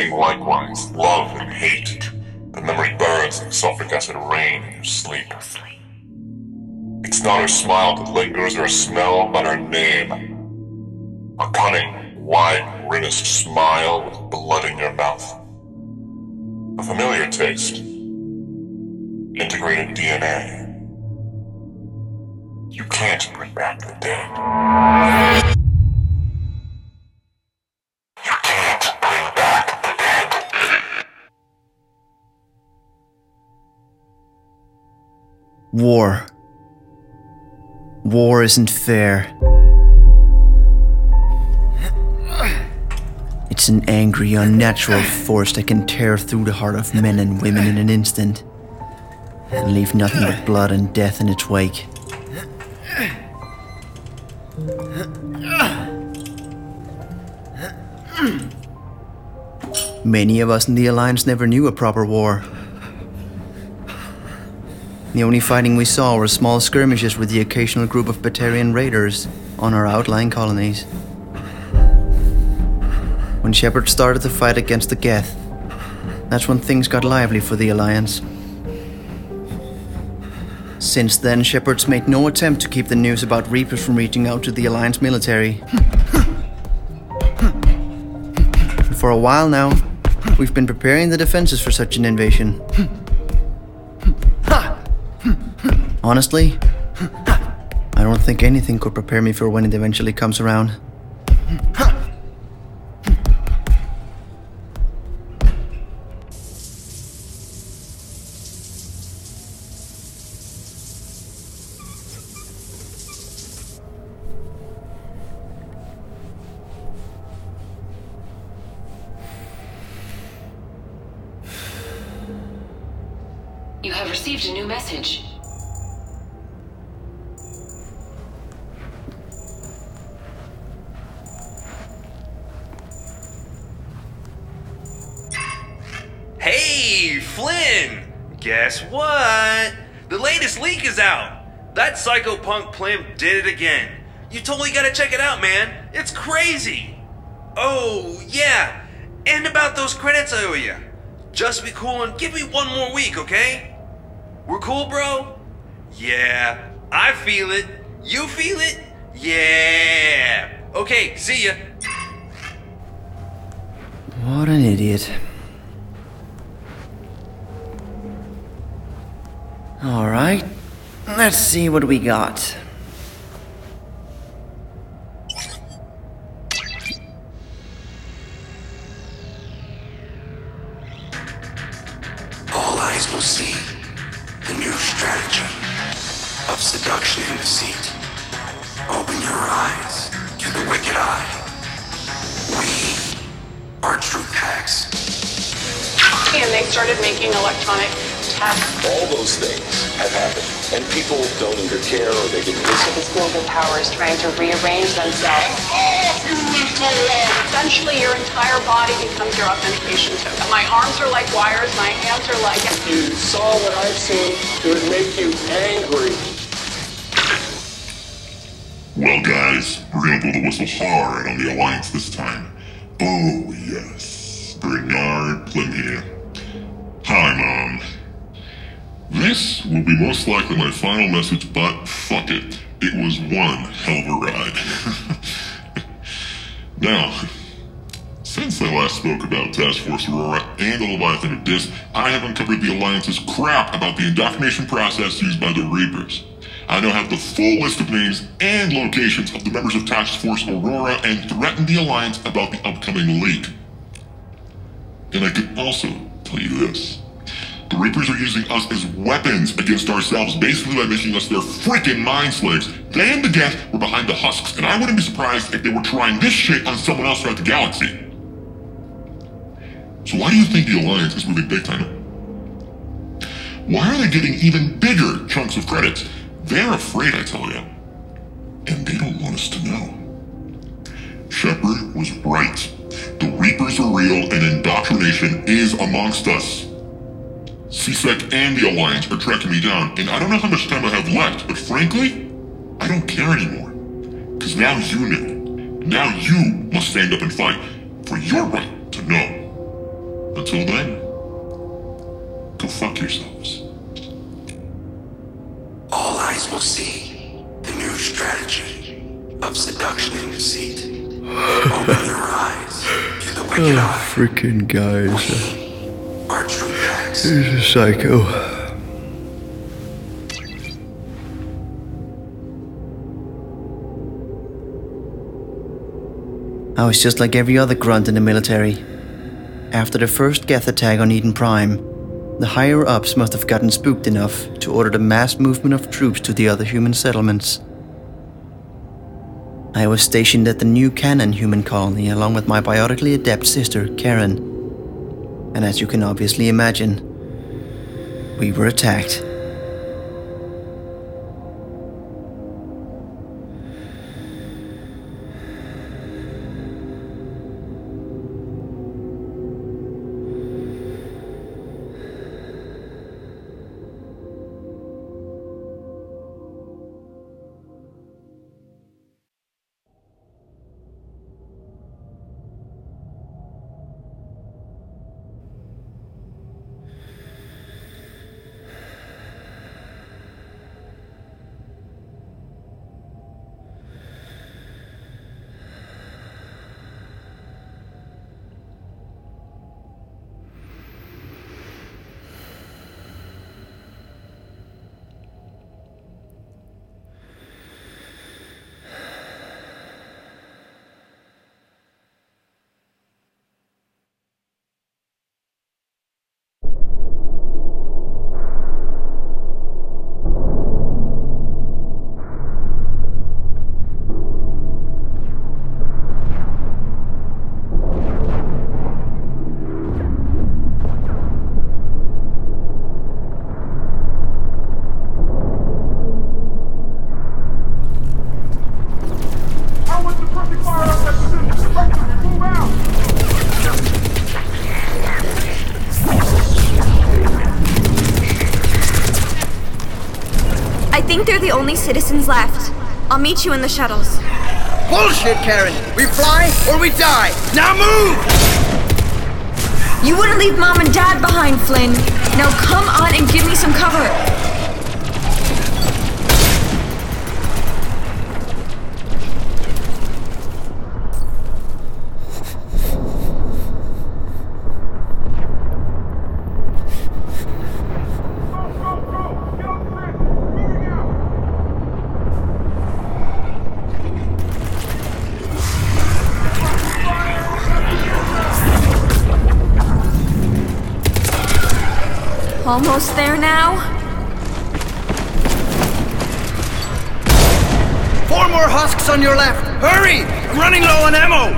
Both sting likewise, love and hate. The memory burns in sulfuric acid rain in your sleep. It's not her smile that lingers or a smell, but her name. A cunning, wide, grimaced smile with blood in your mouth. A familiar taste. Integrated DNA. You can't bring back the dead. War. War isn't fair. It's an angry, unnatural force that can tear through the heart of men and women in an instant and leave nothing but blood and death in its wake. Many of us in the Alliance never knew a proper war. The only fighting we saw were small skirmishes with the occasional group of Batarian raiders on our outlying colonies. When Shepard started the fight against the Geth, that's when things got lively for the Alliance. Since then, Shepard's made no attempt to keep the news about Reapers from reaching out to the Alliance military. For a while now, we've been preparing the defenses for such an invasion. Honestly, I don't think anything could prepare me for when it eventually comes around. You have received a new message. Guess what? The latest leak is out. That psychopunk Plim did it again. You totally gotta check it out, man. It's crazy. Oh, yeah. And about those credits I owe you. Just be cool and give me one more week, okay? We're cool, bro? Yeah, I feel it. You feel it? Yeah. Okay, see ya. What an idiot. Alright, let's see what we got. All eyes will see the new strategy of seduction and deceit. Open your eyes to the wicked eye. We are TruthHacks. And they started making electronic tests. All those things have happened, and people don't either care or they didn't listen. These global powers trying to rearrange themselves. Essentially, your entire body becomes your authentication token. My arms are like wires, my hands are like. If You saw what I've seen, it would make you angry. Well, guys, we're gonna blow the whistle hard on the Alliance this time. Oh, yes. Bernard Plim here. Hi, Mom. This will be most likely my final message, but fuck it. It was one hell of a ride. now, since I last spoke about Task Force Aurora and the Leviathan Dis, I have uncovered the Alliance's crap about the indoctrination process used by the Reapers. I now have the full list of names and locations of the members of Task Force Aurora and threatened the Alliance about the upcoming leak. And I can also tell you this. The Reapers are using us as weapons against ourselves, basically by making us their freaking mind slaves. They and the Geth were behind the husks, and I wouldn't be surprised if they were trying this shit on someone else throughout the galaxy. So why do you think the Alliance is moving big time? Why are they getting even bigger chunks of credits? They're afraid, I tell you. And they don't want us to know. Shepard was right. The Reapers are real and indoctrination is amongst us. CSEC and the Alliance are tracking me down, and I don't know how much time I have left, but frankly, I don't care anymore. Because now you know. Now you must stand up and fight for your right to know. Until then, go fuck yourselves. All eyes will see the new strategy of seduction and deceit. Open your eyes to the wicked oh, eye. Freaking guys. He's a psycho. I was just like every other grunt in the military. After the first Geth attack on Eden Prime, the higher ups must have gotten spooked enough to order the mass movement of troops to the other human settlements. I was stationed at the new Cannon human colony along with my biotically adept sister, Karen. And as you can obviously imagine, we were attacked. They're the only citizens left. I'll meet you in the shuttles. Bullshit, Karen! We fly or we die! Now move! You wouldn't leave mom and dad behind, Flynn. Now come on and give me some cover. Almost there now? Four more husks on your left! Hurry! I'm running low on ammo!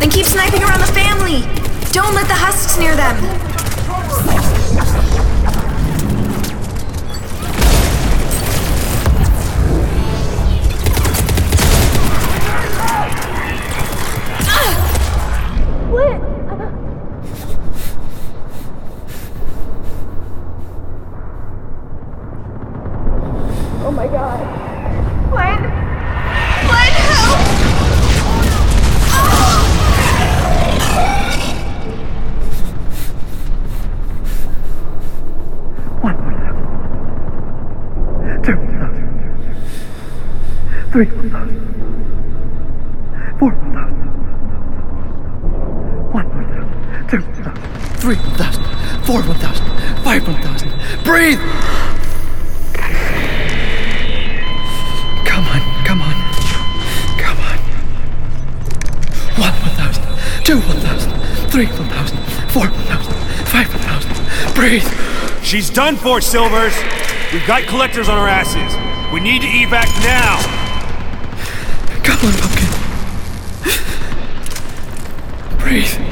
Then keep sniping around the family. Don't let the husks near them. Oh Three more thousand. Four more thousand. Five more thousand. Breathe! Come on, come on. Come on. One more thousand. Two more thousand. Three more thousand. Four more thousand. Five more thousand. Breathe! She's done for, Silvers! We've got collectors on our asses. We need to evac now! Come on, pumpkin. Breathe.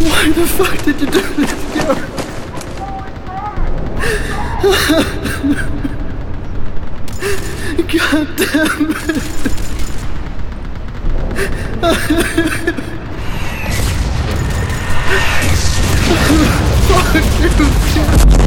Why the fuck did you do this, Gary? Hey,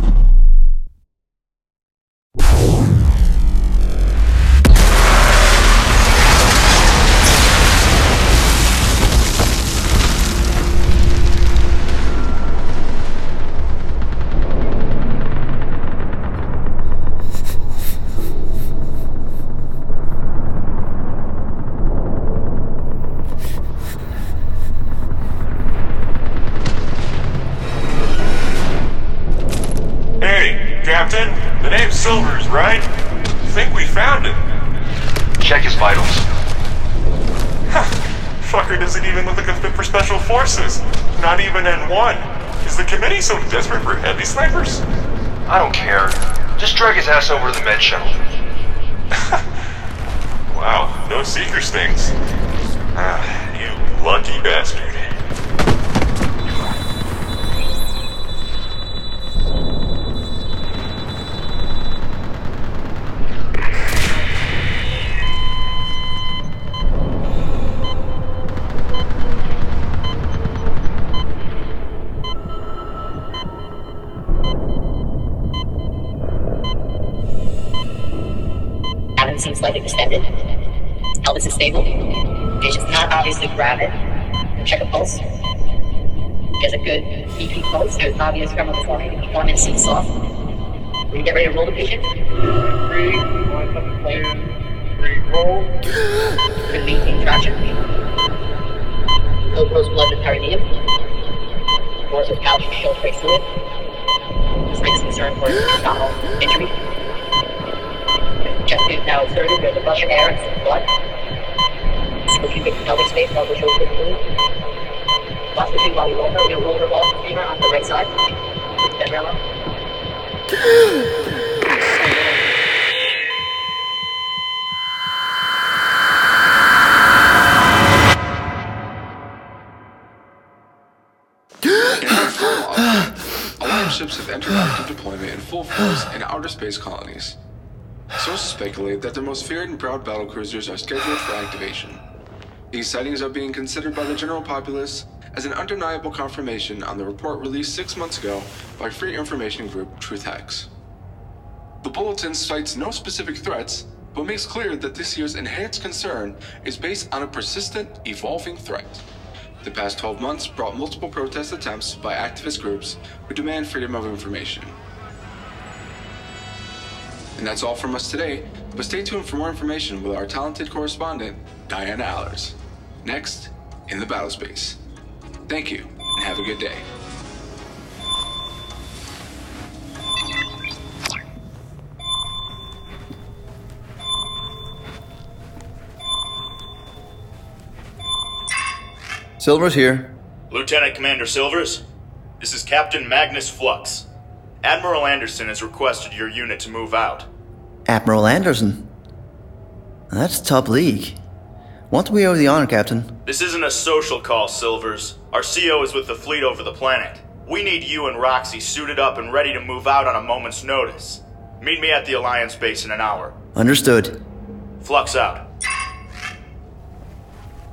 Check his vitals. Fucker doesn't even look like a fit for special forces. Not even N1. Is the committee so desperate for heavy snipers? I don't care. Just drag his ass over to the med shuttle. Wow, no seeker stings. There's obvious tremor performing. Performance seems soft. Will you get ready to roll the patient? Three, one, three, three, roll. Good maintain traction. Low gross blood the perineum. Force of calcium show trace fluid. This raises concern for abdominal injury. Chest tube now exerted, there's a rush of air and some blood. Single cubic pelvic space, double shows the fluid. The tube while you roll her. We'll roll her the femur onto the right side. Ships have entered active deployment in full force in outer space colonies. Sources speculate that the most feared and proud battle cruisers are scheduled for activation. These sightings are being considered by the general populace as an undeniable confirmation on the report released six months ago by free information group TruthHacks. The bulletin cites no specific threats, but makes clear that this year's enhanced concern is based on a persistent, evolving threat. The past 12 months brought multiple protest attempts by activist groups who demand freedom of information. And that's all from us today, but stay tuned for more information with our talented correspondent, Diana Allers. Next, in the battle space. Thank you, and have a good day. Silver's here. Lieutenant Commander Silvers, this is Captain Magnus Flux. Admiral Anderson has requested your unit to move out. Admiral Anderson. That's top league. What do we owe the honor, Captain? This isn't a social call, Silvers. Our CO is with the fleet over the planet. We need you and Roxy suited up and ready to move out on a moment's notice. Meet me at the Alliance base in an hour. Understood. Flux out.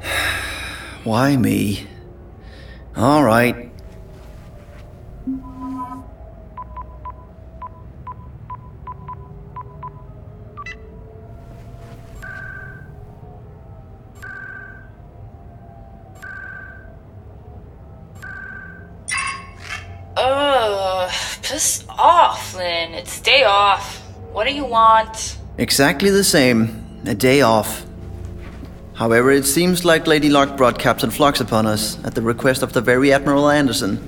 Why me? All right. Off, Lynn. It's day off. What do you want? Exactly the same. A day off. However, it seems like Lady Locke brought Captain Flux upon us at the request of the very Admiral Anderson.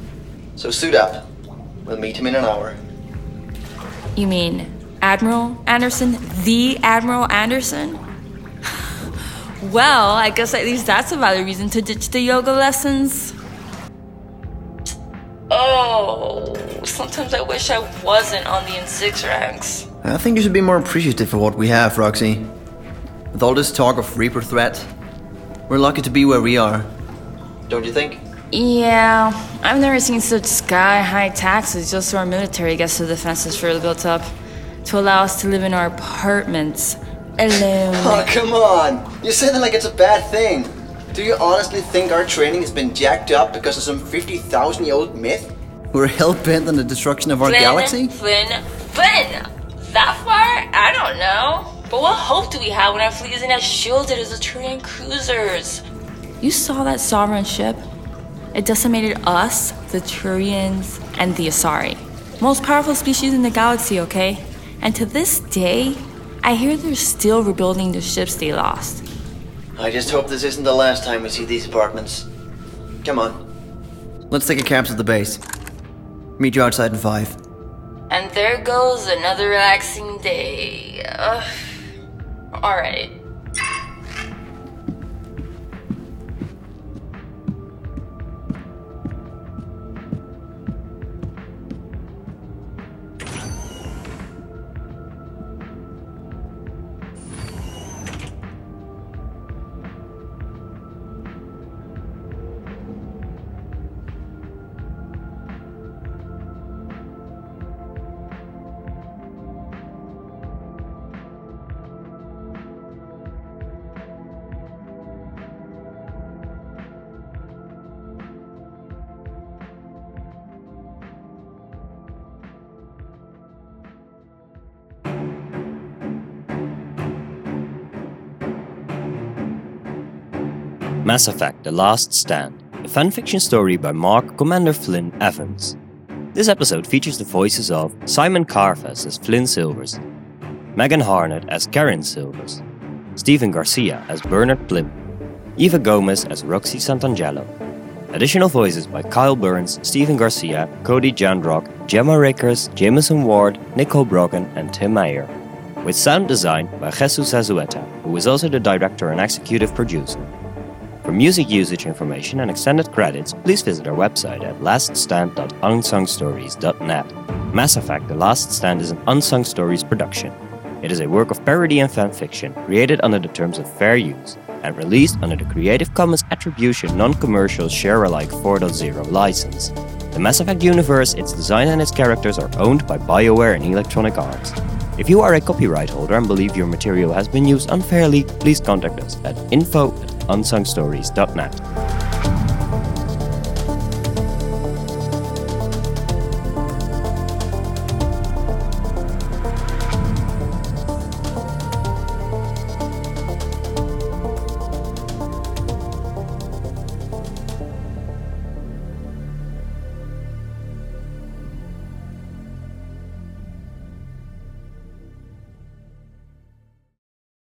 So suit up. We'll meet him in an hour. You mean Admiral Anderson? The Admiral Anderson? well, I guess at least that's a valid reason to ditch the yoga lessons. Oh, sometimes I wish I wasn't on the N6 ranks. I think you should be more appreciative for what we have, Roxy. With all this talk of Reaper threat, we're lucky to be where we are. Don't you think? Yeah, I've never seen such sky high taxes just so our military gets the defenses further built up to allow us to live in our apartments alone. Oh, come on! You say that like it's a bad thing. Do you honestly think our training has been jacked up because of some 50,000 year old myth? We're hell bent on the destruction of our Flynn, galaxy? Flynn, Flynn! That far? I don't know. But what hope do we have when our fleet isn't as shielded as the Turian cruisers? You saw that sovereign ship? It decimated us, the Turians, and the Asari. Most powerful species in the galaxy, okay? And to this day, I hear they're still rebuilding the ships they lost. I just hope this isn't the last time we see these apartments. Come on. Let's take a cab to the base. Meet you outside in five. And there goes another relaxing day. Ugh. Alright. Mass Effect The Last Stand, a fanfiction story by Mark Commander Flynn Evans. This episode features the voices of Simon Carfas as Flynn Silvers, Megan Harnett as Karen Silvers, Stephen Garcia as Bernard Plim, Eva Gomez as Roxy Santangelo. Additional voices by Kyle Burns, Stephen Garcia, Cody Jandrock, Gemma Rickers, Jameson Ward, Nicole Brogan, and Tim Meyer. With sound design by Jesus Azueta, who is also the director and executive producer. For music usage information and extended credits, please visit our website at laststand.unsungstories.net. Mass Effect The Last Stand is an Unsung Stories production. It is a work of parody and fan fiction created under the terms of fair use and released under the Creative Commons Attribution Non Commercial Share Alike 4.0 license. The Mass Effect universe, its design, and its characters are owned by BioWare and Electronic Arts. If you are a copyright holder and believe your material has been used unfairly, please contact us at info unsungstories.net.